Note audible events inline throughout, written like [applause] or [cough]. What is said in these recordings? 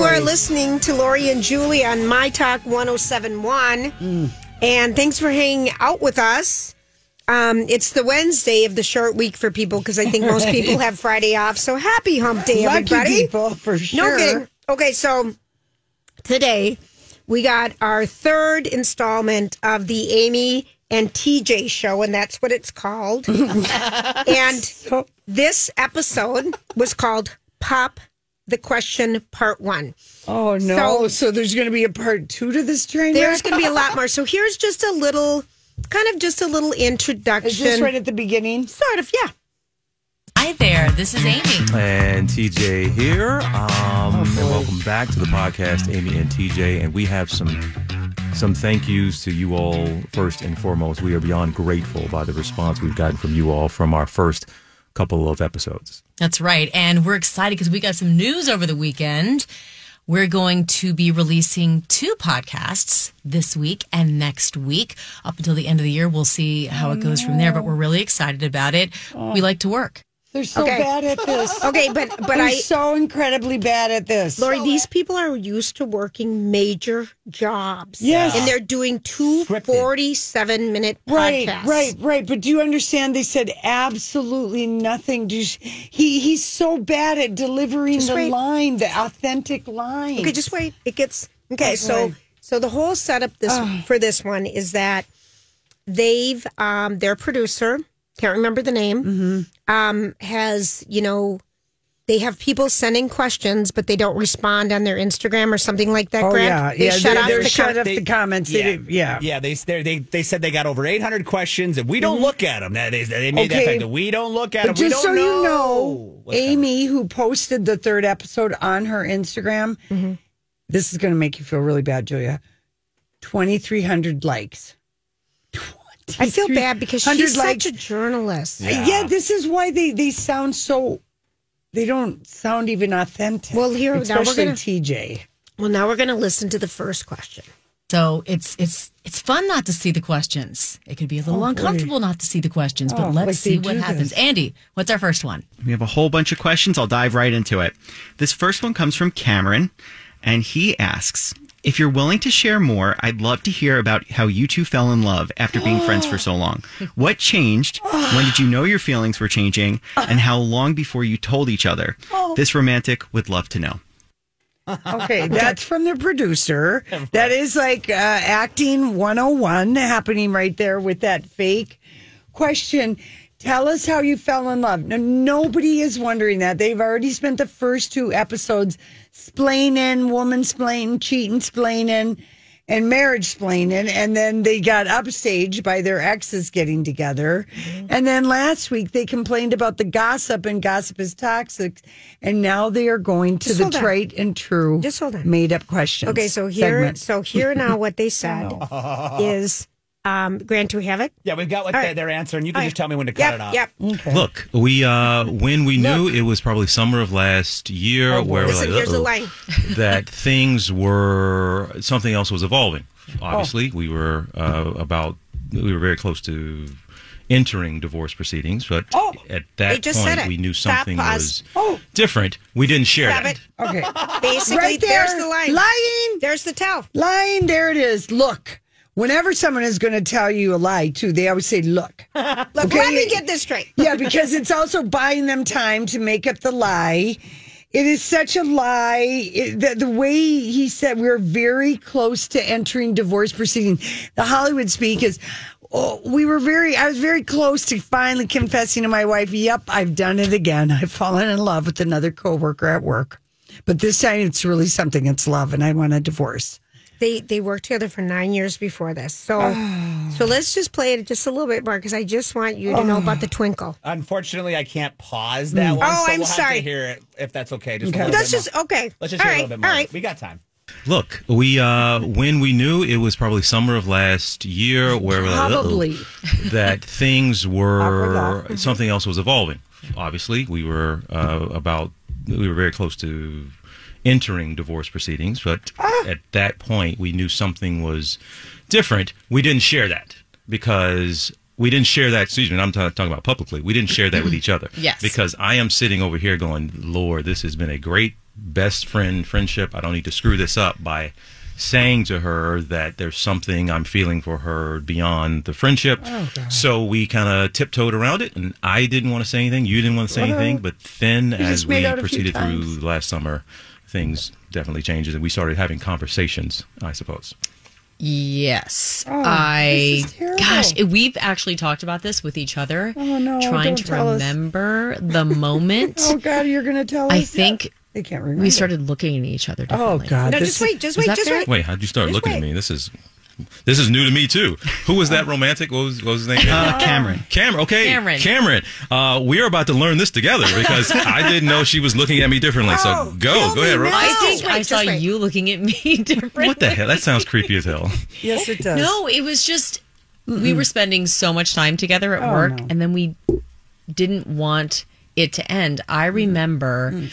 You are listening to Lori and Julie on My Talk 1071. Mm. And thanks for hanging out with us. Um, it's the Wednesday of the short week for people because I think most [laughs] people have Friday off. So happy hump day, Lucky everybody. people, for No sure. kidding. Okay, so today we got our third installment of the Amy and TJ show, and that's what it's called. [laughs] and this episode was called Pop the Question Part One. Oh no! So- So, there's going to be a part two to this train. There's going to be a lot [laughs] more. So here's just a little, kind of just a little introduction. Is this right at the beginning? Sort of, yeah. Hi there, this is Amy. And TJ here. Um, and welcome back to the podcast, Amy and TJ. And we have some some thank yous to you all first and foremost. We are beyond grateful by the response we've gotten from you all from our first couple of episodes. That's right. And we're excited because we got some news over the weekend. We're going to be releasing two podcasts this week and next week. Up until the end of the year, we'll see how it goes from there, but we're really excited about it. We like to work. They're so Okay. bad at this. Okay, but but They're I, so incredibly bad at this. Lori, these people are used to working major jobs. Yes. and they're doing two 47 minute Right, podcasts. right, right. But do you understand? They said absolutely nothing. Do you, he he's so bad at delivering Just the wait. line, the authentic line. Okay, just wait. It gets okay. Okay. So so the whole setup this for this one is that they've um their producer can't remember the name Mm-hmm. um has you know they have people sending questions but they don't respond on their Instagram or something like that. Oh Grant. yeah, they yeah. shut they're, off the shut com- off the comments. Yeah, did- yeah. yeah. They they they they said they got over 800 questions, and we don't look at them. They, they made that Mm-hmm. Fact that we don't look at them. But we just don't so know you know, what's coming. Amy, who posted the third episode on her Instagram, Mm-hmm. this is going to make you feel really bad, Julia. Twenty three hundred likes. I feel bad because she's likes. such a journalist. Yeah. this is why they they sound so. They don't sound even authentic. Well, here- now we're especially gonna- TJ. Well, now we're going to listen to the first question. So it's it's it's fun not to see the questions. It could be a little oh, uncomfortable not to see the questions, but Oh, let's like see what do happens. Andy, what's our first one? We have a whole bunch of questions. I'll dive right into it. This first one comes from Cameron, and he asks If you're willing to share more, I'd love to hear about how you two fell in love after being friends for so long. What changed? When did you know your feelings were changing? And how long before you told each other? This romantic would love to know. Okay, that's from the producer. That is like uh, acting 101 happening right there with that fake question. Tell us how you fell in love. Now, nobody is wondering that. They've already spent the first two episodes splaining, woman splaining, cheating splaining, and marriage splaining. And then they got upstaged by their exes getting together. Mm-hmm. And then last week they complained about the gossip, and gossip is toxic. And now they are going to Just the trite and true Just hold on. made up questions. Okay, so here, segment. so here now, what they [laughs] said is, um, Grant, do we have it? Yeah, we've got what All they- right. their answer, and you can All just right. tell me when to cut Yep, it off. yep. Okay. Look, we uh when we knew it was probably summer of last year where we're Listen, like, here's the line. [laughs] that things were something else was evolving. Oh. Obviously, we were uh, about we were very close to entering divorce proceedings, but Oh, at that just point we knew something was Oh. different. We didn't share Stop that. it. Okay. [laughs] Basically, Right there. there's the line. Lying. There's the tell. Lying, there it is. Look. Whenever someone is going to tell you a lie, too, they always say, look. [laughs] Look, Okay. let me get this straight. yeah, because it's also buying them time to make up the lie. It is such a lie. It, the, the way he said we're very close to entering divorce proceedings. The Hollywood speak is, oh, we were very, I was very close to finally confessing to my wife, yep, I've done it again. I've fallen in love with another coworker at work. But this time it's really something. It's love, and I want a divorce. They they worked together for nine years before this. So [sighs] so let's just play it just a little bit more because I just want you to know about the [sighs] twinkle. Unfortunately, I can't pause that one. Oh, so I'm we'll sorry. Have to hear it if that's okay. Just Okay. a little That's just more. okay. Let's just all hear right, a little bit more. All right. We got time. Look, we uh when we knew it was probably summer of last year where we're "Uh-oh," Probably. [laughs] that things were something else was evolving. Obviously, we were uh, about we were very close to entering divorce proceedings, but Ah. at that point we knew something was different. We didn't share that because we didn't share that. Excuse me, I'm ta- talking about publicly. We didn't share that with [clears throat] each other. Yes. because I am sitting over here going, Lord, this has been a great best friend friendship. I don't need to screw this up by saying to her that there's something I'm feeling for her beyond the friendship. so we kind of tiptoed around it, and I didn't want to say anything. You didn't want to say anything, but then as we out a few proceeded through last summer, things definitely changes, and we started having conversations. I suppose. Yes, Oh, I. this is terrible. Gosh, we've actually talked about this with each other. Oh, no, trying don't to tell us. remember the moment. [laughs] Oh God, you're going to tell us? I think they can't remember. we started looking at each other. Oh God, No, this just wait, just wait, just fair? wait. Wait, how'd you start Just looking at me? This is this is new to me too. Who was that romantic? What was, what was his name? Uh, Cameron. Cameron. Okay, Cameron. Cameron. Uh, we are about to learn this together because [laughs] I didn't know she was looking at me differently. So Oh, go, tell go ahead. Ro- I think wait, I saw wait. you looking at me [laughs] differently. What the hell? That sounds creepy as hell. Yes, it does. No, it was just we were spending so much time together at Oh, work, no. and then we didn't want it to end. I remember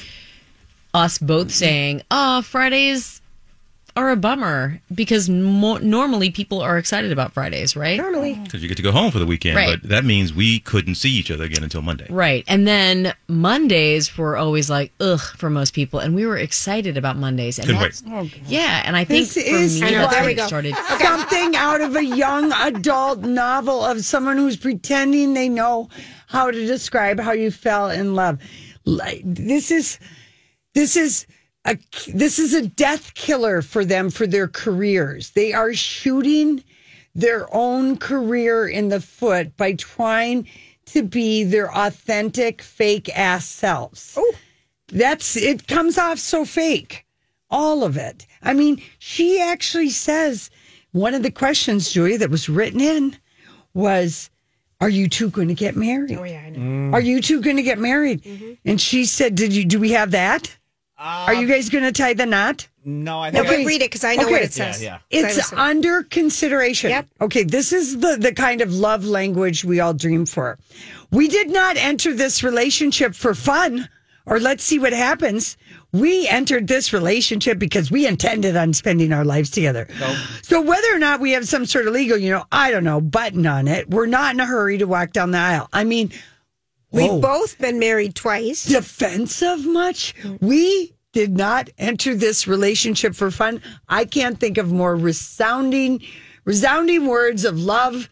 us both saying, "Oh, Fridays are a bummer," because mo- normally people are excited about Fridays, right? Normally. Because you get to go home for the weekend, Right. but that means we couldn't see each other again until Monday. Right. And then Mondays were always like, ugh, for most people. And we were excited about Mondays. And that's- wait. Oh, yeah. And I think This for is me, know, that's there when we go. started. something out of a young adult novel of someone who's pretending they know how to describe how you fell in love. Like, This is this is a this is a death killer for them for their careers. They are shooting their own career in the foot by trying to be their authentic fake ass selves. Oh. That's it comes off so fake. All of it. I mean, she actually says one of the questions, Julia, that was written in was, Are you two going to get married? Oh, yeah, I know. Mm. Are you two going to get married? Mm-hmm. And she said, Did you do we have that? Uh, Are you guys going to tie the knot? No, I No, think but read it because I know Okay. what it says. Yeah, 'Cause I It's listened. under consideration. Yep. Okay, this is the, the kind of love language we all dream for. We did not enter this relationship for fun or let's see what happens. We entered this relationship because we intended on spending our lives together. So whether or not we have some sort of legal, you know, I don't know, button on it, we're not in a hurry to walk down the aisle. I mean, We've whoa both been married twice. defensive much. We did not enter this relationship for fun. I can't think of more resounding, resounding words of love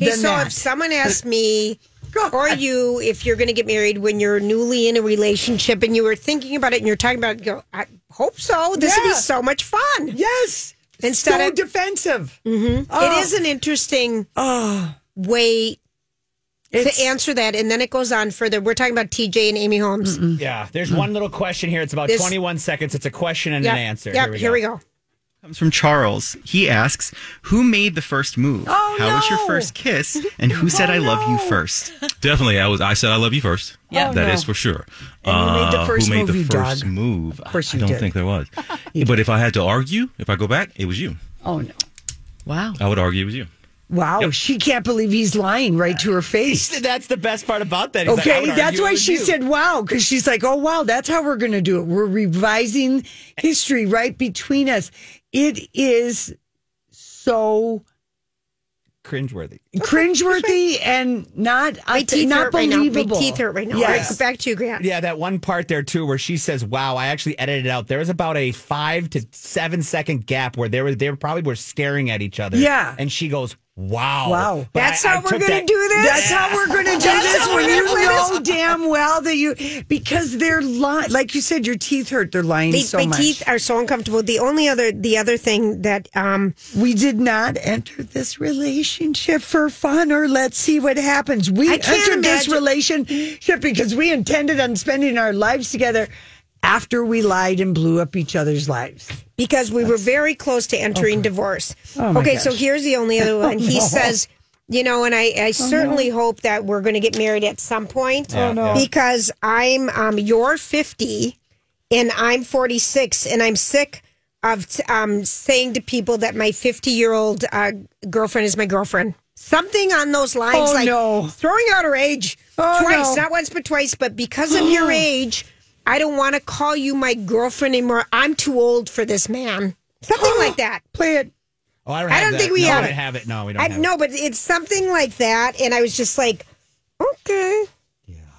Okay, than so that. if someone asked me [laughs] or you if you're going to get married when you're newly in a relationship and you were thinking about it and you're talking about it, go, I hope so. This would be so much fun. yes, Instead so of- defensive. Mm-hmm. It oh. is an interesting oh. way It's- to answer that, and then it goes on further. We're talking about TJ and Amy Holmes. Yeah, there's one little question here. It's about This- 21 seconds. It's a question and Yep. an answer. Yep, here we, go. comes from Charles. He asks, "Who made the first move? Oh, How was your first kiss? And who said I love you first? Definitely, I was. I said I love you first. Yeah. that Oh, is for sure. And who made the Uh, first who made move, the first move? Of course I you don't did. think there was. [laughs] but if I had to argue, if I go back, it was you. Oh no! Wow. I would argue it was you. Wow, she can't believe he's lying right to her face. That's the best part about that. He's Okay, would that's why she you. said wow, because she's like, oh wow, that's how we're going to do it. We're revising history right between us. It is so cringeworthy. cringeworthy and not My teeth not hurt right now. believable. My teeth hurt right now. Yes. All right, back to you, Grant. Yeah, that one part there too, where she says, "Wow!" I actually edited it out. There was about a five to seven second gap where they were they were probably were staring at each other. Yeah. and she goes, "Wow, Wow. But That's I- I how we're going to that- do this. That's how we're going to do [laughs] this when we're you gonna play know damn well that you because they're lying. Like you said, your teeth hurt. They're lying They- so my much. teeth are so uncomfortable. The only other, the other thing that, um, we did not enter this relationship for fun or let's see what happens. We I can't entered this relationship because we intended on spending our lives together after we lied and blew up each other's lives. because we were very close to entering divorce. Oh, okay, so here's the only other one. [laughs] He no. says, you know, and I, I certainly hope that we're going to get married at some point. Oh, no. Because I'm, um, you're 50 and I'm 46 and I'm sick of um, saying to people that my 50 year old uh, girlfriend is my girlfriend. Something on those lines, Oh, like no. throwing out her age Oh, twice, no. not once but twice. But because of [gasps] your age, I don't want to call you my girlfriend anymore. I'm too old for this man. Something like [gasps] that. Play it. Oh, I don't, I don't that. think we no, have we it. don't have it. No, we don't I, have no, it. but it's something like that, and I was just like, okay,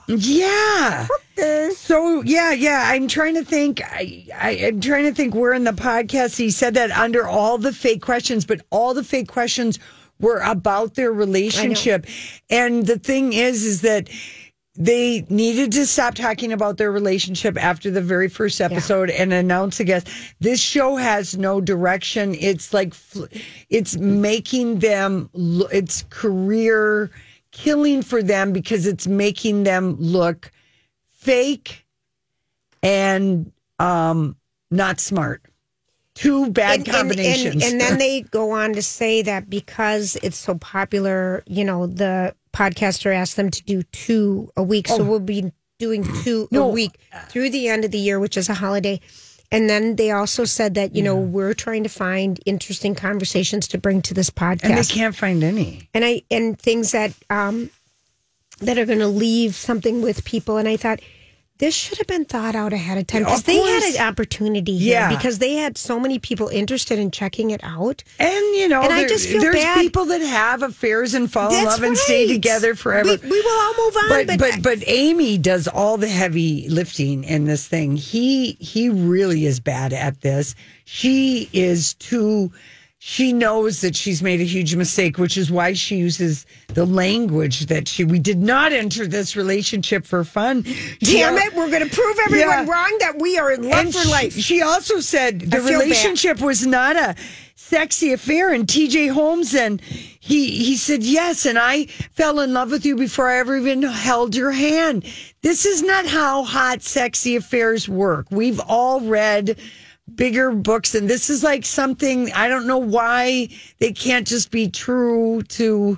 Yeah. okay. So yeah, yeah. I'm trying to think. I, I I'm trying to think where in the podcast he said that under all the fake questions, but all the fake questions were about their relationship. And the thing is, is that they needed to stop talking about their relationship after the very first episode and announce I guess this show has no direction. It's like it's making them. It's career killing for them because it's making them look fake and um not smart. Two bad And- and- combinations. And, and, then [laughs] they go on to say that because it's so popular, you know, the podcaster asked them to do two a week. So we'll be doing two a Oh. Week through the end of the year, which is a holiday. And then they also said that, you know, we're trying to find interesting conversations to bring to this podcast. and they can't find any. and I and things that um that are going to leave something with people. And I thought this should have been thought out ahead of time because they course. had an opportunity here Yeah. because they had so many people interested in checking it out. And you know, And I just feel there's bad. people that have affairs and fall in That's love and stay together forever. We, we will all move on, but but, but but Amy does all the heavy lifting in this thing. He he really is bad at this. She is too. She knows that she's made a huge mistake, which is why she uses the language that she. We did not enter this relationship for fun. Damn it, we're going to prove everyone Yeah. wrong that we are in love and for she, life. She also said the feel bad. relationship was not a sexy affair. And TJ Holmes and he he said yes, and I fell in love with you before I ever even held your hand. This is not how hot sexy affairs work. We've all read bigger books. And this is like something I don't know why they can't just be true to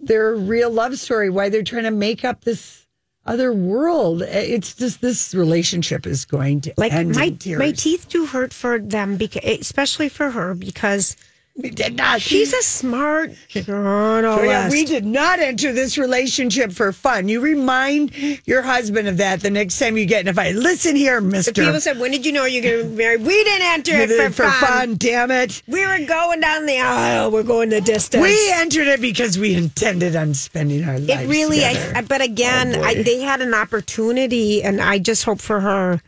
their real love story why they're trying to make up this other world. Uh, it's just this relationship is going to like my my teeth do hurt for them because especially for her because we did not she's a smart journalist. Julia, we did not enter this relationship for fun. You remind your husband of that the next time you get in a fight. Listen here, Mister. People said, "When did you know you're going to be married?" We didn't enter it for, fun. Damn it! We were going down the aisle. We're going the distance. We entered it because we intended on spending our lives. it really. I, but again, Oh, I, they had an opportunity, and I just hope for her.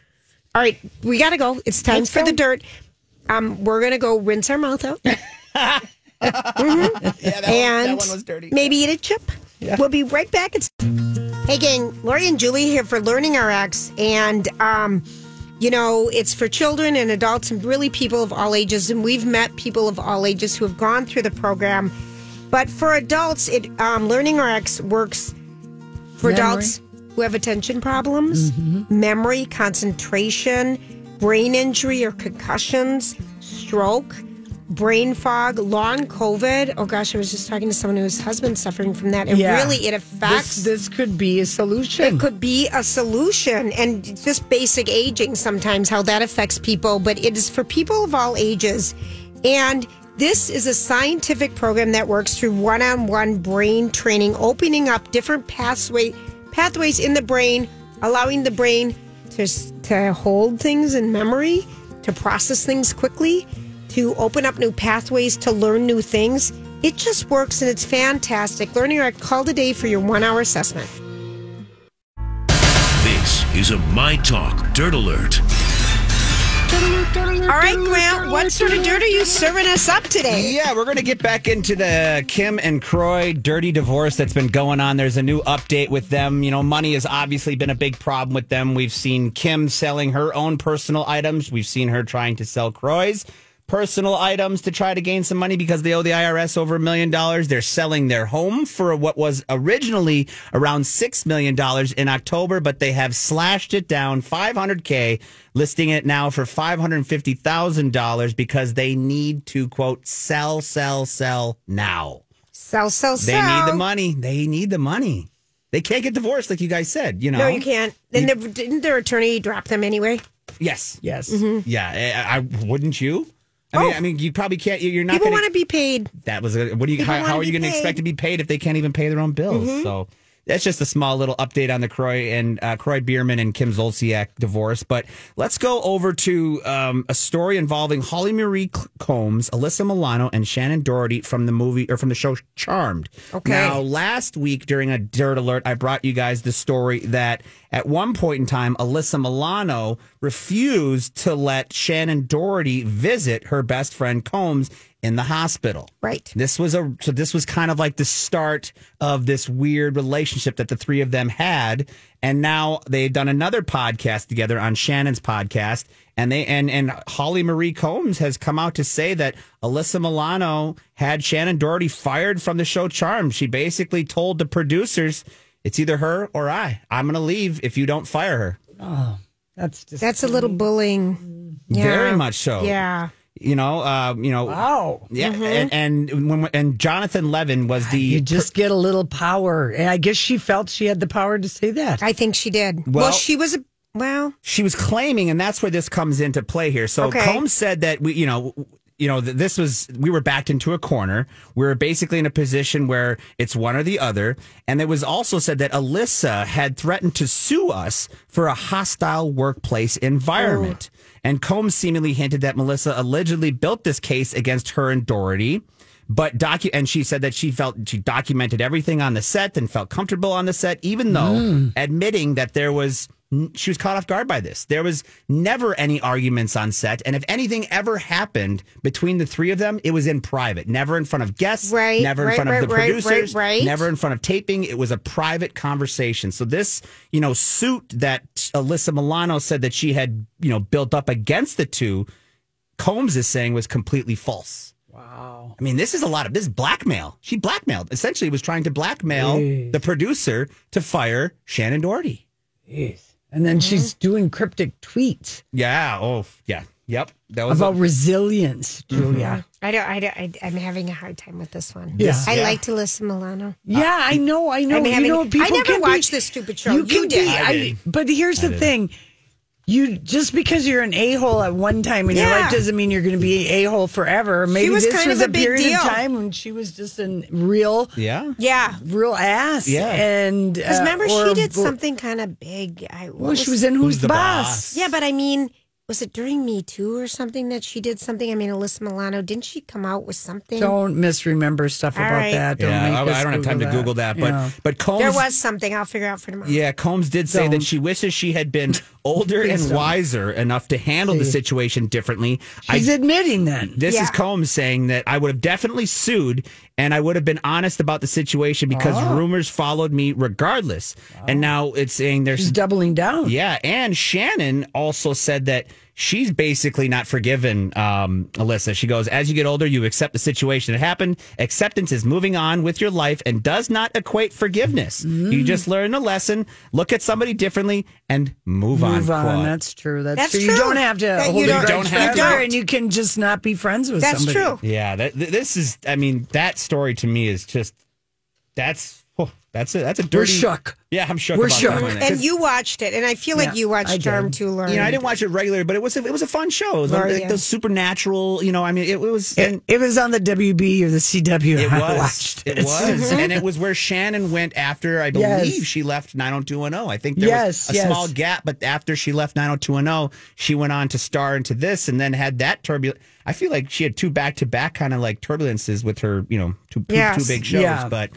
All right, we got to go. It's time Let's for go. the dirt. Um, we're gonna go rinse our mouth out. [laughs] Mhm. Yeah, that, and one, that one was dirty. maybe eat a chip. We'll be right back. It's hey gang, Lori and Julie here for Learning RX, and um, you know it's for children and adults and really people of all ages. And we've met people of all ages who have gone through the program. But for adults, it um, Learning RX works for Memory. adults who have attention problems, memory, concentration, brain injury or concussions, stroke, brain fog, long COVID. Oh gosh, I was just talking to someone whose husband's suffering from that. And Yeah. really, it affects. this, this could be a solution. it could be a solution and just basic aging sometimes how that affects people but it is for people of all ages and this is a scientific program that works through one-on-one brain training opening up different pathway pathways in the brain allowing the brain to to hold things in memory to process things quickly to open up new pathways to learn new things it just works and it's fantastic learning Rec call today for your one hour assessment This is a My Talk Dirt Alert. All right, Grant, what sort of dirt are you serving us up today? Yeah, we're going to get back into the Kim and Kroy dirty divorce that's been going on. There's a new update with them. You know, money has obviously been a big problem with them. We've seen Kim selling her own personal items. We've seen her trying to sell Kroy's personal items to try to gain some money because they owe the IRS over a million dollars. They're selling their home for what was originally around six million dollars in October, but they have slashed it down 500k, listing it now for five hundred fifty thousand dollars because they need to quote sell, sell, sell now. Sell, sell, sell. They need the money. They need the money. They can't get divorced, like you guys said. You know. No, you can't. Then their- didn't their attorney drop them anyway? Yes. yes. Mm-hmm. Yeah. Eh, I, I wouldn't you. I mean, Oh. I mean, you probably can't. You're not People going want to be paid. That was a, what do you? People How, how are you going to expect to be paid if they can't even pay their own bills? Mm-hmm. So that's just a small little update on the Kroy and uh, Kroy Biermann and Kim Zolciak divorce. But let's go over to um, a story involving Holly Marie Combs, Alyssa Milano, and Shannen Doherty from the movie or from the show Charmed. Okay. Now, last week during a Dirt Alert, I brought you guys the story that at one point in time, Alyssa Milano refused to let Shannen Doherty visit her best friend Combs in the hospital. Right. This was a so this was kind of like the start of this weird relationship that the three of them had, and now they've done another podcast together on Shannen's podcast, and they and and Holly Marie Combs has come out to say that Alyssa Milano had Shannen Doherty fired from the show Charm. She basically told the producers, "It's either her or I. I'm going to leave if you don't fire her." Oh, That's just That's a little bullying. Yeah. Very much so. Yeah. You know, uh, you know, wow. yeah, and and when and Jonathan Levin was the You just get a little power, and I guess she felt she had the power to say that. I think she did. Well- Well, she was a well. she was claiming, and that's where this comes into play here. So Okay. Combs said that we, you know, you know, th- this was we were backed into a corner. We were basically in a position where it's one or the other, and it was also said that Alyssa had threatened to sue us for a hostile workplace environment. Oh. And Combs seemingly hinted that Melissa allegedly built this case against her and Doherty. But docu- and she said that she felt she documented everything on the set and felt comfortable on the set, even though hmm. admitting that there was she was caught off guard by this. There was never any arguments on set, and if anything ever happened between the three of them, it was in private, never in front of guests, Right, never in right, front right, of the right, right, producers, right. never in front of taping. It was a private conversation. So this, you know, suit that Alyssa Milano said that she had, you know, built up against the two, Combs is saying was completely false. Wow. I mean, this is a lot of this is blackmail. She blackmailed. Essentially was trying to blackmail the producer to fire Shannen Doherty. And then she's mm-hmm. doing cryptic tweets Yeah. Oh, yeah. Yep. That was about a- resilience, mm-hmm. Julia. I don't. I don't. I, I'm having a hard time with this one. Yeah. I Yeah. like to listen Milano. Yeah, I know, I know. I'm you having- know, people I never can be- watched this stupid show. You can did. Be, I did. but here's the thing. You just because you're an a hole at one time in your life doesn't mean you're going to be a hole forever. Maybe was this kind was of a, a big period deal. of time when she was just a real, yeah. Yeah. real ass. Yeah. and Because uh, remember, she did something kind of big. I, what Well, she was in Who's Who's the the Boss? Boss? Yeah, but I mean, was it during Me Too or something that she did something? I mean, Alyssa Milano, didn't she come out with something? Don't misremember stuff All about right. that. Don't Yeah, I, I don't have time to Google that, but Yeah. but Combs there was something. I'll figure out for tomorrow. Yeah, Combs did say that Don't. she wishes she had been older and don't. wiser enough to handle the situation differently. She's I, admitting then. this is Combs saying that I would have definitely sued and I would have been honest about the situation because Oh. rumors followed me regardless. And now it's saying there's She's doubling down. yeah, and Shannen also said that she's basically not forgiven um, Alyssa. She goes, as you get older, you accept the situation that happened. Acceptance is moving on with your life and does not equate forgiveness. You just learn a lesson, look at somebody differently, and move, Move on. quote. That's true. That's, That's true. You don't have to That hold you don't- don't have to. forever, You and you can just not be friends with That's somebody. true. yeah, that, th- this is. I mean, that story to me is just. That's. That's a that's a dirty. We're shook. Yeah, I'm shook. We're about shook. that one. You watched it, and I feel like Yeah, you watched did. Charm to learn. you know, I didn't watch it regularly, but it was a, it was a fun show. It was like the supernatural. You know, I mean, it, was. It, it was on the WB or the CW. It [laughs] I was. watched It was. [laughs] and it was where Shannen went after, I believe, Yes. she left 90210. I think there Yes, was a yes. small gap, but after she left 90210, she went on to star into this and then had that turbulent. I feel like she had two back to back kind of like turbulences with her, you know, two, two, Yes. two big shows. Yeah. But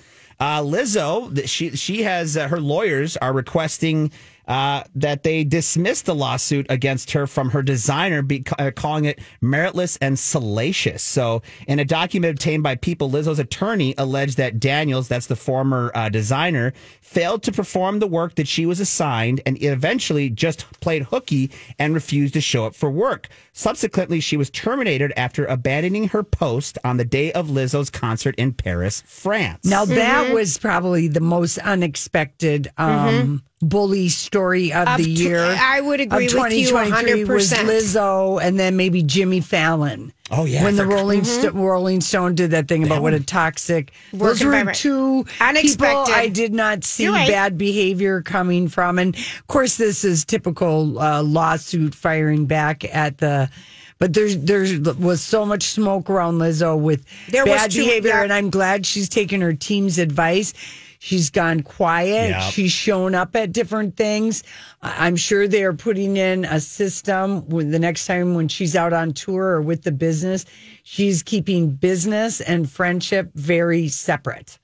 Lizzo, th- she she has uh, her lawyers are requesting uh, that they dismissed the lawsuit against her from her designer, be, uh, calling it meritless and salacious. So, in a document obtained by People, Lizzo's attorney alleged that Daniels, that's the former uh, designer, failed to perform the work that she was assigned and eventually just played hooky and refused to show up for work. Subsequently, she was terminated after abandoning her post on the day of Lizzo's concert in Paris, France. Now Mm-hmm. that was probably the most unexpected um, bully story of, Of the year. I would agree of with you 2023 was 100%. Lizzo, and then maybe Jimmy Fallon. Oh, yeah, when the forgot. Rolling Sto- Rolling Stone did that thing about what a toxic. Those Working were two Unexpected. people I did not see right. bad behavior coming from, and of course this is typical uh, lawsuit firing back at the. But there's there was so much smoke around Lizzo with There was bad too- behavior, yeah. and I'm glad she's taken her team's advice. She's gone quiet. Yep. She's shown up at different things. I- I'm sure they are putting in a system when the next time when she's out on tour or with the business, she's keeping business and friendship very separate.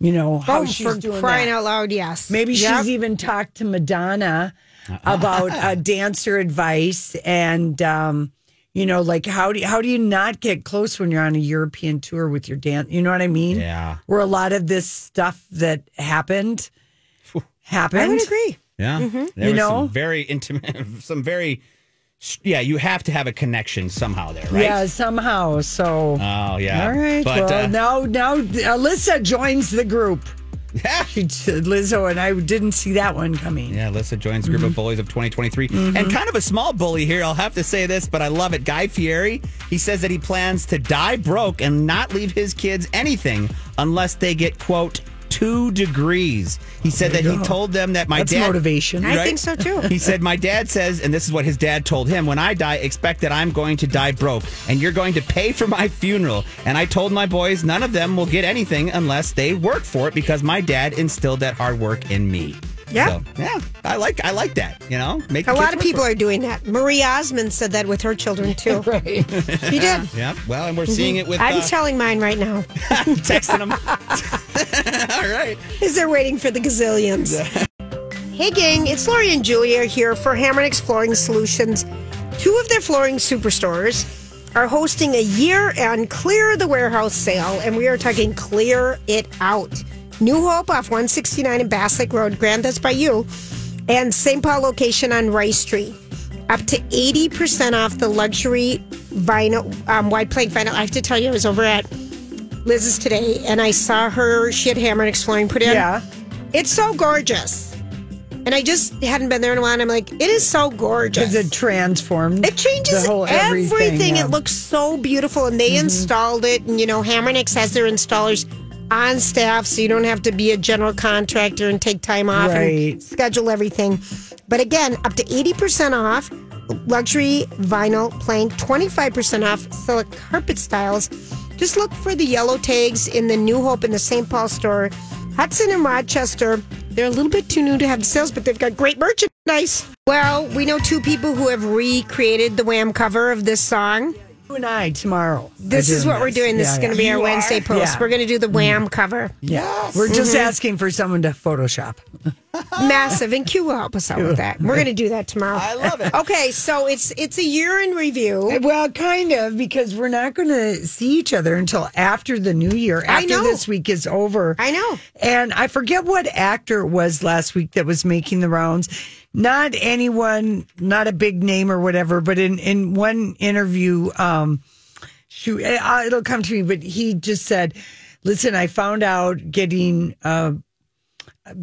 You know how Oh, she's for doing crying that. out loud, yes. Maybe Yep. she's even talked to Madonna about uh, [laughs] dancer advice and um, you know, like how do you, how do you not get close when you're on a European tour with your dance? You know what I mean? Yeah. Where a lot of this stuff that happened happened. I would agree. Yeah. Mm-hmm. You was know? [laughs] some very intimate, some very, yeah, you have to have a connection somehow there, right? Yeah, somehow. So Oh, yeah. all right. But, well, uh, now now Alyssa joins the group. [laughs] She Lizzo and I didn't see that one coming. Yeah, Alyssa joins group Mm-hmm. of bullies of 2023. And kind of a small bully here, I'll have to say this, but I love it. Guy Fieri, he says that he plans to die broke and not leave his kids anything unless they get, quote, two degrees. He said that he told them that my That's dad. motivation. I think so too. He said, My dad says, and this is what his dad told him when I die, expect that I'm going to die broke and you're going to pay for my funeral. And I told my boys, none of them will get anything unless they work for it because my dad instilled that hard work in me. Yeah. So, yeah, I like I like that. You know, make A the lot of work people for are doing that. Marie Osmond said that with her children [laughs] too. right. She did. Yeah. Well, and we're seeing it with I'm uh, telling mine right now [laughs] texting them. [laughs] All [laughs] right. as they're waiting for the gazillions. hey, gang, it's Lori and Julia here for Hammernick's Flooring Solutions. Two of their flooring superstores are hosting a year and clear the warehouse sale, and we are talking clear it out. New Hope off 169 in Bass Lake Road, Grant, that's by you, and St. Paul location on Rice Street. Up to 80% off the luxury vinyl, um, wide plank vinyl. I have to tell you, I was over at Liz's today and I saw her, she had Hammernick's Flooring put in. Yeah. It's so gorgeous. And I just hadn't been there in a while. And I'm like, it is so gorgeous. Because it transformed. It changes the whole everything. yeah. It looks so beautiful. And they mm-hmm. installed it. And, you know, Hammernick's has their installers on staff. So you don't have to be a general contractor and take time off Right. and schedule everything. But again, up to 80% off luxury vinyl plank, 25% off silk carpet styles. Just look for the yellow tags in the New Hope and the St. Paul store. Hudson and Rochester, they're a little bit too new to have sales, but they've got great merchandise. Well, we know two people who have recreated the Wham cover of this song. You and I tomorrow. This is doing what we're doing. This Yeah, is going to yeah. be our Wednesday post. Yeah. We're going to do the Wham cover. Yeah, we're just Mm-hmm. asking for someone to Photoshop. [laughs] Massive, and Q will help us out with that. We're going to do that tomorrow. I love it. Okay, so it's it's a year in review. Well, kind of, because we're not going to see each other until after the new year, I after know. this week is over. I know. And I forget what actor it was last week that was making the rounds. Not anyone, not a big name or whatever, but in, in one interview, um, shoot, uh, it'll come to me, but he just said, listen, I found out getting, uh,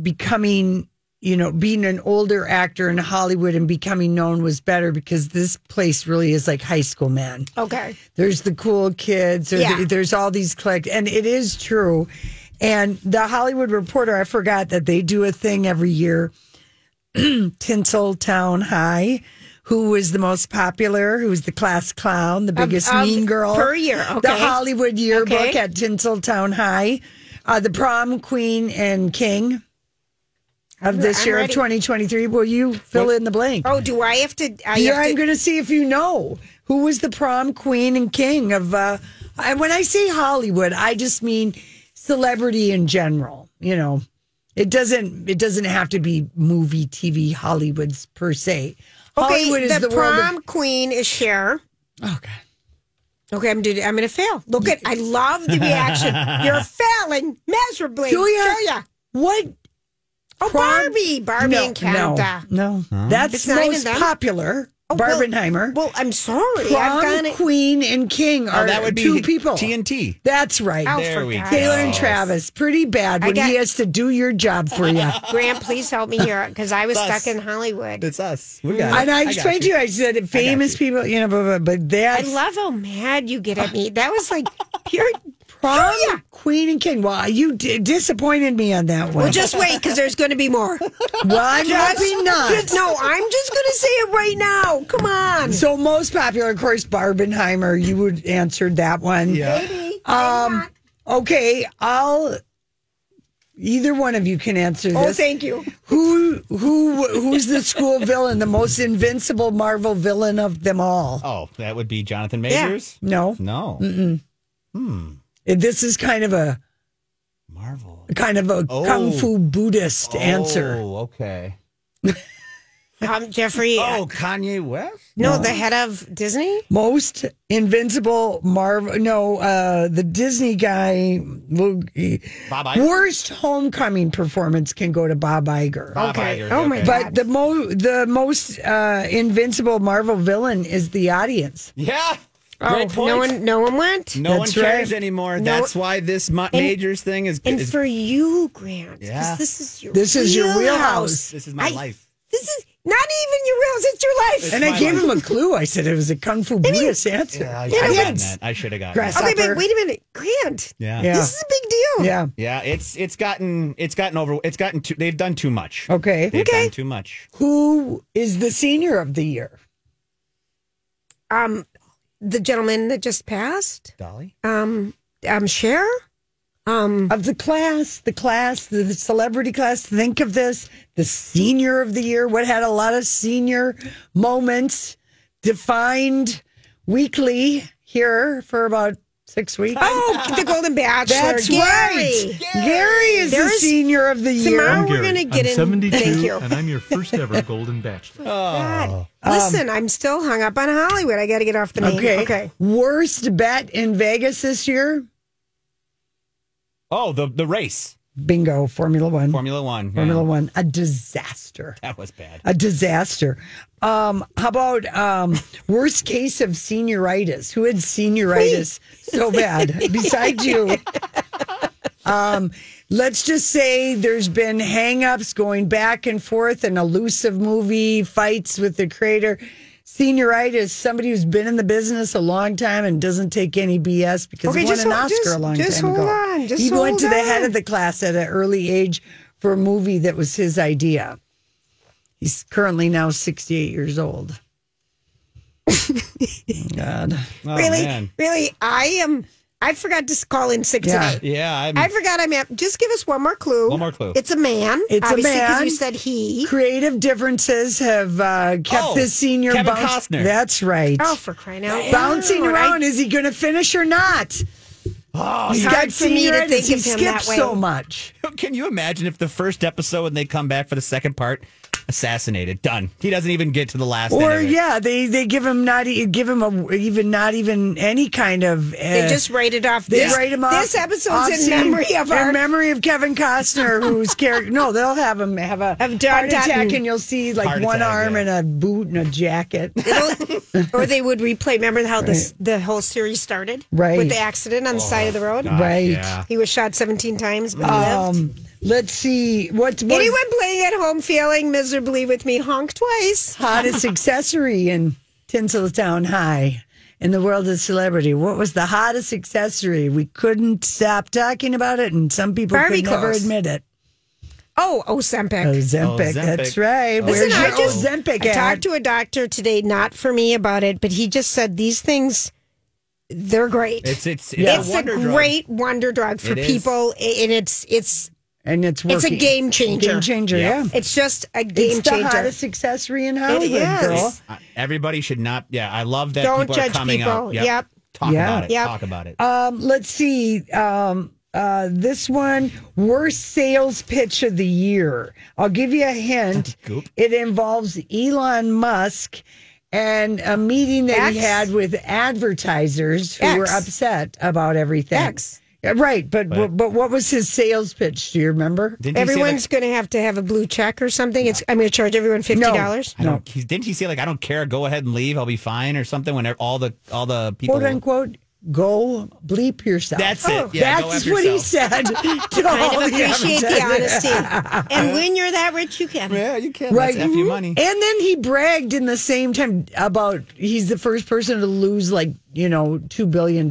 becoming, you know, being an older actor in Hollywood and becoming known was better because this place really is like high school, man. Okay. There's the cool kids, or Yeah. the- there's all these collect, and it is true. And the Hollywood Reporter, I forgot that they do a thing every year. [clears throat] Tinseltown High, who was the most popular, who was the class clown, the biggest of- mean girl per year, The. Hollywood yearbook Okay. at Tinseltown High, uh, the prom queen and king of this I'm year ready. of 2023. Will you fill in the blank? Oh, do I have to? I Yeah, have I'm going to see if you know who was the prom queen and king of. Uh, and when I say Hollywood, I just mean celebrity in general. You know, it doesn't. It doesn't have to be movie, TV, Hollywoods per se. okay, Hollywood is the, the, world prom of. queen is Cher. Oh, okay. Okay, I'm doing. I'm going to fail. Look at. I love the reaction. [laughs] You're failing miserably, Julia? Julia. What? Oh, Prom- Barbie, Barbie no, and Canada. No, no. That's It's not even most them? popular. Oh, Barbenheimer. Well, I'm sorry. prom I've gone. it- queen and king oh, are Oh, that would be two people. TNT. That's right. Oh, There we go. Taylor and Travis, pretty bad I when got- he has to do your job for you. [laughs] Grant, please help me here because I was Us. stuck in Hollywood. It's us. We got And it. I got explained to you, I said famous people, you know, blah, blah, but I that's love how mad you get at me. That was like [laughs] pure. Prom, Julia. queen and king. Well, you d- disappointed me on that one. Well, just wait because there's going to be more. well, I'm hoping not. Just- no, I'm just going to say it right now. Come on. So most popular, of course, Barbenheimer. You would answer that one. Yeah. Baby. Um, okay, I'll Either one of you can answer this. Oh, thank you. Who who who's the school villain, the most invincible Marvel villain of them all? Oh, that would be Jonathan Yeah. Majors? No, No. This is kind of a Marvel. kind of a Oh. kung fu Buddhist answer. Oh, okay. [laughs] Um, Jeffrey. uh, Oh, Kanye West? no, the head of Disney. Most invincible Marvel. No, uh, the Disney guy. Bob Iger? Worst homecoming performance can go to Bob Iger. Bob Okay. Iger, Oh, my okay. God. But the mo the most uh, invincible Marvel villain is the audience. Yeah. Oh, point. no one, no one went. No one cares right. anymore. No- That's why this Ma- Majors thing is. And is for you, Grant, 'cause Yeah. this is your This is your wheelhouse. wheelhouse. this is my I- life. This is not even your wheelhouse; it's your life. And I my gave life. him a clue. I said it was a kung fu Buddhist answer. Yeah, I You should have gotten it's- that. I should have gotten Grass- that. okay, but wait a minute, Grant. Yeah. Yeah. This is a big deal. Yeah. Yeah, it's it's gotten it's gotten over it's gotten too they've done too much. Okay. They've Okay. done too much. Who is the senior of the year? Um, the gentleman that just passed. Dolly? Um, um, Cher. Um, Of the class, the class, the, the celebrity class. Think of this the senior of the year. What had a lot of senior moments defined weekly here for about six weeks. oh, the Golden Bachelor. That's Gary. right. Gary is the There's- senior of the year. Tomorrow we're going to get I'm in. 72, Thank you. and I'm your first ever [laughs] Golden Bachelor. God. Oh. Um, Listen, I'm still hung up on Hollywood. I got to get off the main. Okay. Okay. Worst bet in Vegas this year? Oh, the the race. Bingo. Formula One. Formula One. yeah. Formula One. A disaster. [laughs] That was bad. A disaster. Um, how about um, worst case of senioritis? Who had senioritis [laughs] so bad [laughs] besides you? Um, let's just say there's been hangups going back and forth, an elusive movie, fights with the creator. Senioritis, somebody who's been in the business a long time and doesn't take any BS because Okay, he won just an hold- Oscar just- a long just time hold ago. on, just he went hold to the head of the class at an early age for a movie that was his idea. He's currently now 68 years old. [laughs] Oh, God. Oh, really, man. really, I am. I forgot to call in sick Yeah. today. Yeah, I'm, I forgot I'm at. Just give us one more clue. One more clue. It's a man. It's a obviously, 'cause man. You said he. Creative differences have uh, kept Oh, this senior Kevin bounce- Costner. That's right. Oh, for crying out loud! Bouncing I- around. Is he going to finish or not? Oh, He's hard got for me to senioritis. think He of him skips that way. so much. Can you imagine if the first episode and they come back for the second part, assassinated, done. He doesn't even get to the last. Or end of it. yeah, they they give him not e- give him a even not even any kind of. Uh, They just write it off. they This, write him off. This episode's off in scene memory of in our. memory of Kevin Costner, whose [laughs] character. No, they'll have him have a have John heart attack, Dutton. and you'll see like Heart one attack, arm yeah. and a boot and a jacket. [laughs] Or they would replay. Remember how this the whole series started? Right. With the accident on the side of the road. right. Yeah. He was shot 17 times, but he lived. Let's see what's what's Anyone playing at home failing miserably with me, honk twice. hottest [laughs] accessory in Tinseltown High in the world of celebrity. What was the hottest accessory? We couldn't stop talking about it, and some people Barbie could never clothes. admit it. Oh, Ozempic. Oh, Ozempic, oh, Ozempic. that's right. Oh, Listen, Where's I your just Ozempic I at? talked to a doctor today, not for me about it, but he just said these things, they're great. It's it's it's, It's a a, wonder drug. great wonder drug for It is. people, and it's it's and it's working. it's a game changer. Game changer, Yeah. yeah. It's just a game changer. It's the changer. hottest accessory in Hollywood, is. girl. Uh, Everybody should not. Yeah, I love that. Don't people judge are coming people. out. Yep. Talk Yeah. about it. Yep. Talk about it. Um, let's see. Um, uh, this one, worst sales pitch of the year. I'll give you a hint. [laughs] Goop. It involves Elon Musk and a meeting that he had with advertisers who X. were upset about everything. X. Uh, yeah, Right, but, But- but but what was his sales pitch? Do you remember? Didn't he say, Everyone's like- going to have to have a blue check or something. It's I'm going to charge everyone fifty dollars. I don't. He's, didn't he say like I don't care? Go ahead and leave. I'll be fine or something. When all the all the people. "Quote unquote." Go bleep yourself. That's it. Yeah, go that's F what he yourself. said. to Kind all of the appreciate the advertisers. honesty. [laughs] and when you're that rich, you can. Yeah, you can. Right. That's F you money. And then he bragged in the same time about he's the first person to lose like, you know, $2 billion.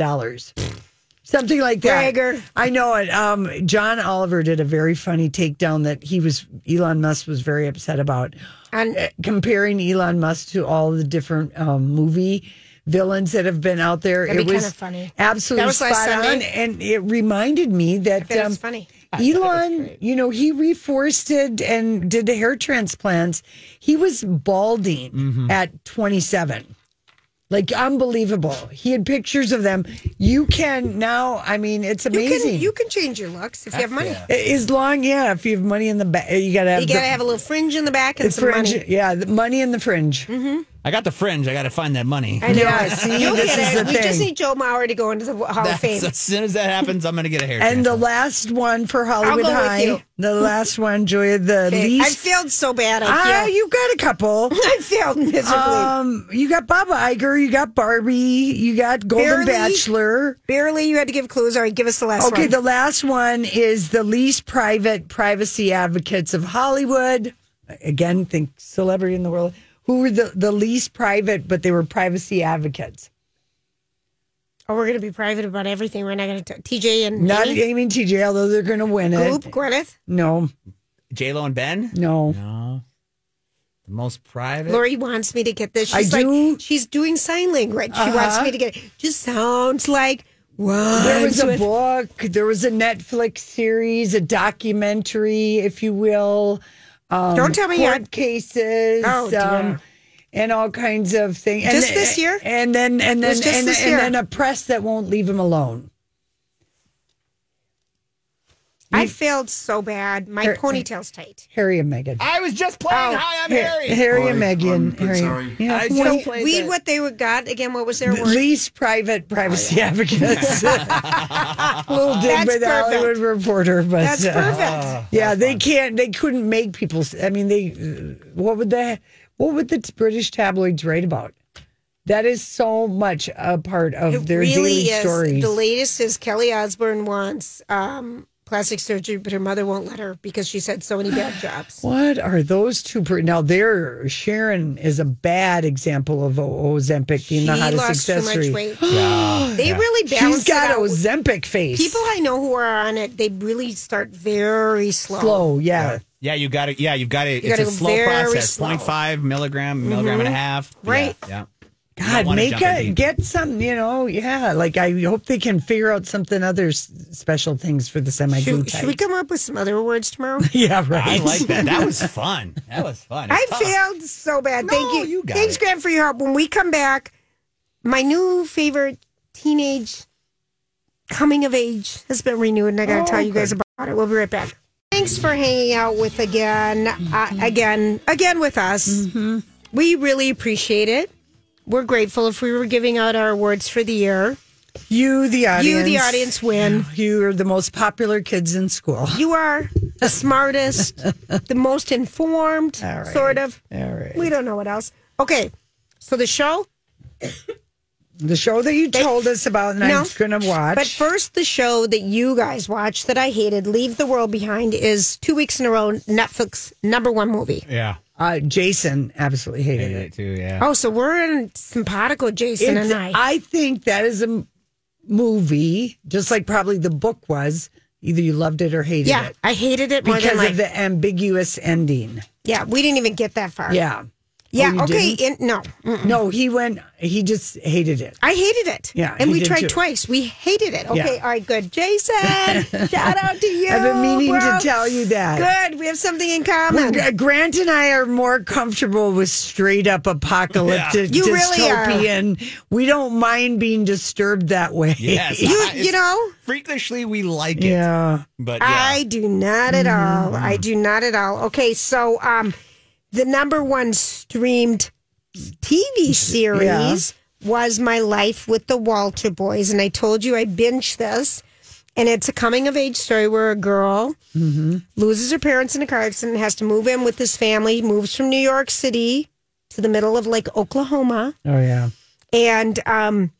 Something like that. Bragger. I know it. Um, John Oliver did a very funny takedown that he was, Elon Musk was very upset about. And Uh, comparing Elon Musk to all the different um, movie villains that have been out there. That'd it be was kinda funny. absolutely That was last spot on. Sunday. And it reminded me that bet um, it's funny. Elon, you know, he reforested and did the hair transplants. He was balding Mm-hmm. at 27. Like unbelievable. He had pictures of them. You can now, I mean, it's You amazing. can you can change your looks if you have money. as long, yeah, if you have money in the back, you got to have You gotta have a little fringe in the back and the some fringe. money. Yeah, the money in the fringe. Mm-hmm. I got the fringe. I got to find that money. I know. Yeah, see, You'll this get is it. the we just need Joe Mauer to go into the Hall of Fame. As soon as that happens, I'm going to get a hair. And the last one for Hollywood go with High. you. The last one, Joy, the Okay, I least. failed so bad. I Ah, feel you got a couple. [laughs] I failed miserably. Um, you got Bob Iger, you got Barbie, you got Golden Barely. Bachelor. Barely, you had to give clues. All right, give us the last one. Okay, one. the last one is the least private privacy advocates of Hollywood. Again, think celebrity in the world. Who were the, the least private, but they were privacy advocates? oh, we're gonna be private about everything. We're not gonna TJ and Not Amy? Amy and TJ, although they're going to win Goop, it. Gwyneth, No, J Lo and Ben. no. No. The most private. Lori wants me to get this. I She's do. Uh-huh. like she's doing sign language. She wants me to get it. Just sounds like what? There was a book, there was a Netflix series, a documentary, if you will. Um, Don't tell me court yet. cases. Oh, um, and all kinds of things. Just then- this year? And then and then and, and then a press that won't leave him alone. I failed so bad. My Her- ponytail's tight. Harry and Meghan. I was just playing. Hi, I'm Harry. Harry and Meghan. I'm good, Harry. sorry. Yeah, I who- just played Read that. what they would got again. What was their the word? least private privacy advocates. a [laughs] little dig That's by the perfect. Hollywood Reporter, but That's uh, perfect. Yeah, they can't. They couldn't make people. s- I mean, they. What would the What would the British tabloids write about? That is so much a part of It their really daily is. stories. The latest is Kelly Osbourne wants um, plastic surgery, but her mother won't let her because she's had so many bad [sighs] jobs. what are those two? Per- now, there, Sharon is a bad example of Ozempic being She the hottest lost too much weight. [gasps] They really balance She's got it out. Ozempic face. People I know who are on it, they really start very slow. slow, yeah. Yeah, you got it. Yeah, you've got it. It's gotta a slow process. slow. Mm-hmm. 0.5 milligram, milligram and a half. Right. Yeah. You God, make jump in a get some, you know, yeah. Like I hope they can figure out something other s- special things for the semi glue Should, should we come up with some other words tomorrow? [laughs] Yeah, right. I like that. That was [laughs] fun. That was fun. I tough. failed so bad. Thank you. you got Thanks, it. Grant, for your help. When we come back, my new favorite teenage coming of age has been renewed, and I got to tell you guys about it. We'll be right back. Thanks for hanging out with again, uh, again, again with us. We really appreciate it. We're grateful if we were giving out our awards for the year. You, the audience. You, the audience, win. You are the most popular kids in school. You are the smartest, [laughs] the most informed, All right. sort of. All right. We don't know what else. Okay, so the show [coughs] The show that you told us about, and No. I'm going to watch. But first, the show that you guys watched that I hated, Leave the World Behind, is two weeks in a row Netflix number one movie. Yeah. Uh, Jason absolutely hated Hated it. it too. Yeah. Oh, so we're in simpatico, Jason It's- and I. I think that is a m- movie, just like probably the book was. Either you loved it or hated it. yeah, it I hated it more because like. of the ambiguous ending. yeah, we didn't even get that far. Yeah. Yeah, Oh, okay. didn't? In, no, Mm-mm. No, he went. He just hated it. I hated it. Yeah, And we tried too. twice. We hated it. Okay, Yeah. all right, good. Jason, [laughs] shout out to you. I've been meaning bro. to tell you that. Good. We have something in common. Well, Grant and I are more comfortable with straight up apocalyptic You really are. dystopian. We don't mind being disturbed that way. Yes. [laughs] you, I- you know, Freakishly, we like it. Yeah. But yeah. I do not at all. Mm-hmm. I do not at all. Okay, so um, the number one streamed TV series was My Life with the Walter Boys, and I told you I binged this. And it's a coming of age story where a girl Mm-hmm. loses her parents in a car accident, has to move in with this family, moves from New York City to the middle of like Oklahoma, Oh yeah. and um,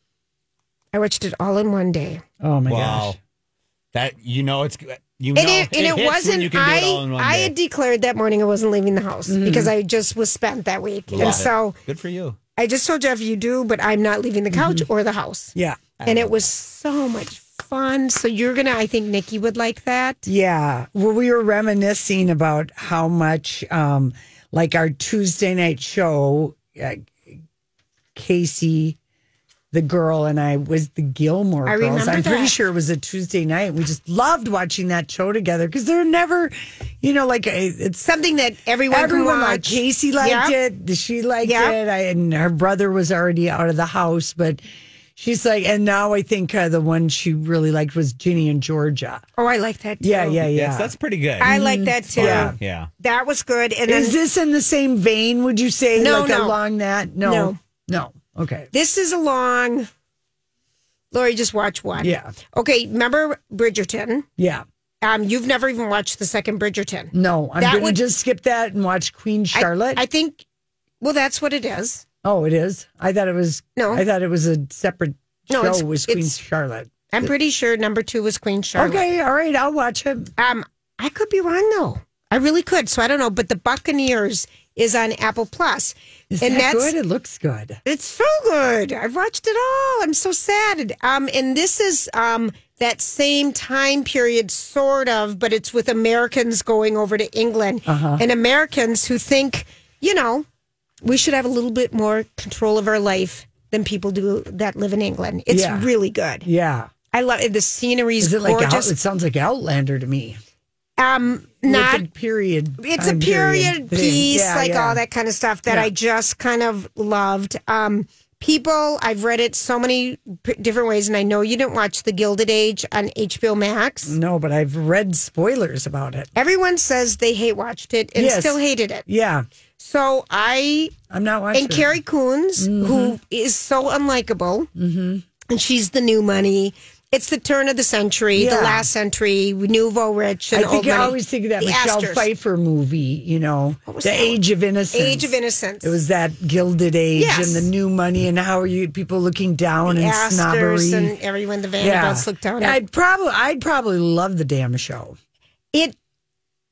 I watched it all in one day. Oh my wow. gosh. That you know it's you know and it, and it, hits wasn't. do it I I had declared that morning I wasn't leaving the house Mm-hmm. because I just was spent that week, Love and it. so good for you. I just told Jeff you do, but I'm not leaving the couch Mm-hmm. or the house. Yeah. And it was so much fun. So you're gonna. I think Nikki would like that. Yeah. Well, we were reminiscing about how much, um, like our Tuesday night show, uh, Casey the girl and I was the Gilmore I Girls. I'm pretty sure it was a Tuesday night. We just loved watching that show together because they're never, you know, like uh, it's Something that everyone, everyone can watch. liked. Casey liked Yep. it. She liked Yep. it. I, and her brother was already out of the house, but she's like, and now I think uh, the one she really liked was Ginny and Georgia. Oh, I like that. Too. Yeah, yeah, yeah. Yes, that's pretty good. I like that too. Yeah. yeah. That was good. And then Is this in the same vein? Would you say? No, like no. along that? No, No. no. Okay. this is a long. Lori, just watch one. Yeah. Okay. Remember Bridgerton? Yeah. Um, you've never even watched the second Bridgerton. No, I'm That going to would- just skip that and watch Queen Charlotte. I, think. Well, that's what it is. oh, it is. I thought it was. No. I thought it was a separate No, show. it's- was Queen it's- Charlotte? I'm pretty sure number two was Queen Charlotte. Okay, all right. I'll watch it. Um, I could be wrong though. I really could. So I don't know. But the Buccaneers is on Apple Plus, Is and that that's good? It looks good. It's so good. I've watched it all. I'm so sad. Um, and this is um that same time period, sort of, but it's with Americans going over to England Uh-huh. and Americans who think, you know, we should have a little bit more control of our life than people do that live in England. It's Yeah. really good. Yeah. I love it. The scenery is it like out, it sounds like Outlander to me? um, not period. it's a time period piece, Yeah, like yeah. all that kind of stuff that Yeah. I just kind of loved. Um, people, I've read it so many p- different ways, and I know you didn't watch The Gilded Age on HBO Max. No, but I've read spoilers about it. Everyone says they hate watched it and Yes. still hated it. Yeah, So I I'm not watching. and Carrie Coons, Mm-hmm. who is so unlikable, and she's the new money. It's the turn of the century, Yeah. the last century, nouveau rich, and I think I always think of that The Michelle Astors. Pfeiffer movie. You know, The that? Age of Innocence. Age of Innocence. It was that Gilded Age Yes. and the new money and how are you people looking down and Astors snobbery. and everyone, the Vanderbilts looked down. I'd probably, I'd probably love the damn show. it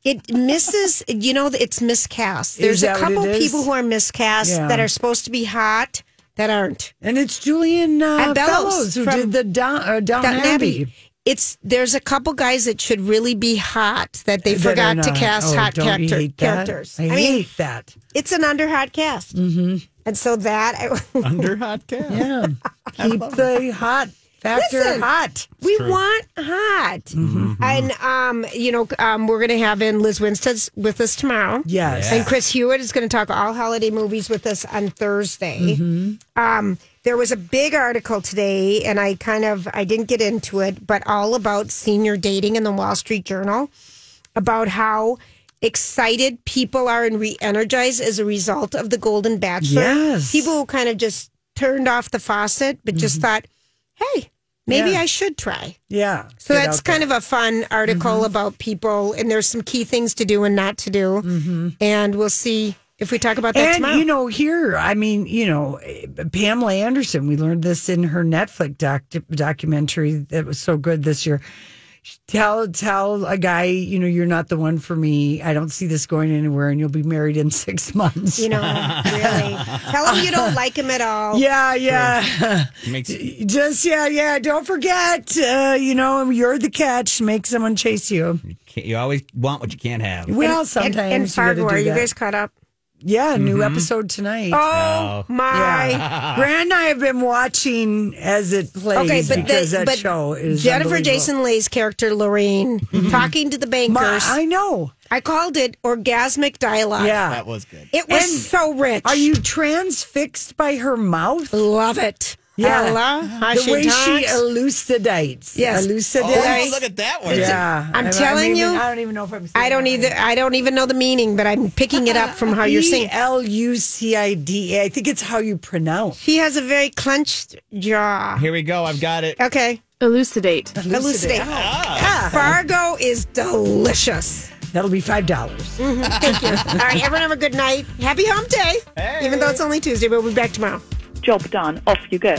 it misses you know it's miscast there's a couple people who are miscast Yeah. that are supposed to be hot that aren't And it's Julian uh, And Bellows Fellowes who did the Down, uh, Down Abbey. Abbey. it's there's a couple guys that should really be hot that they that are forgot to cast Oh, hot don't character, characters I, i mean hate that. it's an under hot cast mm-hmm. and so that I, Under hot cast. Yeah, [laughs] keep the hot factor Listen. hot. we want hot Mm-hmm. and um you know um we're gonna have in liz winstead with us tomorrow Yes. And Chris Hewitt is going to talk all holiday movies with us on Thursday. Um, there was a big article today, and I kind of I didn't get into it, but all about senior dating in the Wall Street Journal, about how excited people are and re-energized as a result of the Golden Bachelor. Yes. people who kind of just turned off the faucet, but just thought, "Hey, maybe Yeah. I should try." Yeah. So that's kind of a fun article mm-hmm. about people, and there's some key things to do and not to do. Mm-hmm. And we'll see if we talk about that And tomorrow. you know, here, I mean, you know, Pamela Anderson. We learned this in her Netflix doc- documentary that was so good this year. Tell tell a guy, you know, you're not the one for me. I don't see this going anywhere, and you'll be married in six [laughs] months. you know, really. Tell him you don't like him at all. yeah, yeah. [laughs] Makes Just yeah, yeah. Don't forget, uh, you know, you're the catch. Make someone chase you. you always want what you can't have. Well, And- sometimes and, and you Fargo, do are you guys caught up? Yeah, new mm-hmm. episode tonight. Oh my! Yeah. Grant and I have been watching as it plays Okay, but because the, that but show is Jennifer. Jason Leigh's character Lorraine mm-hmm. talking to the Ma- bankers. I know. I called it orgasmic dialogue. Yeah. That was good. it was And so rich. Are you transfixed by her mouth? love it? Yeah. Ella, how the she way she elucidates. Yes. Elucidates. Oh, look at that one. yeah. I'm I- telling I you, I don't even know if I'm saying I don't that either. right. I don't even know the meaning, but I'm picking it up from how you're [laughs] E saying. L U C I D A. I think it's how you pronounce. He has a very clenched jaw. Here we go. I've got it. Okay, Elucidate. elucidate. Oh. Ah. Yeah. Fargo is delicious. That'll be five dollars. [laughs] Thank you. All right, everyone have a good night. Happy hump day. Even though it's only Tuesday, we'll be back tomorrow. Job done. Off you go.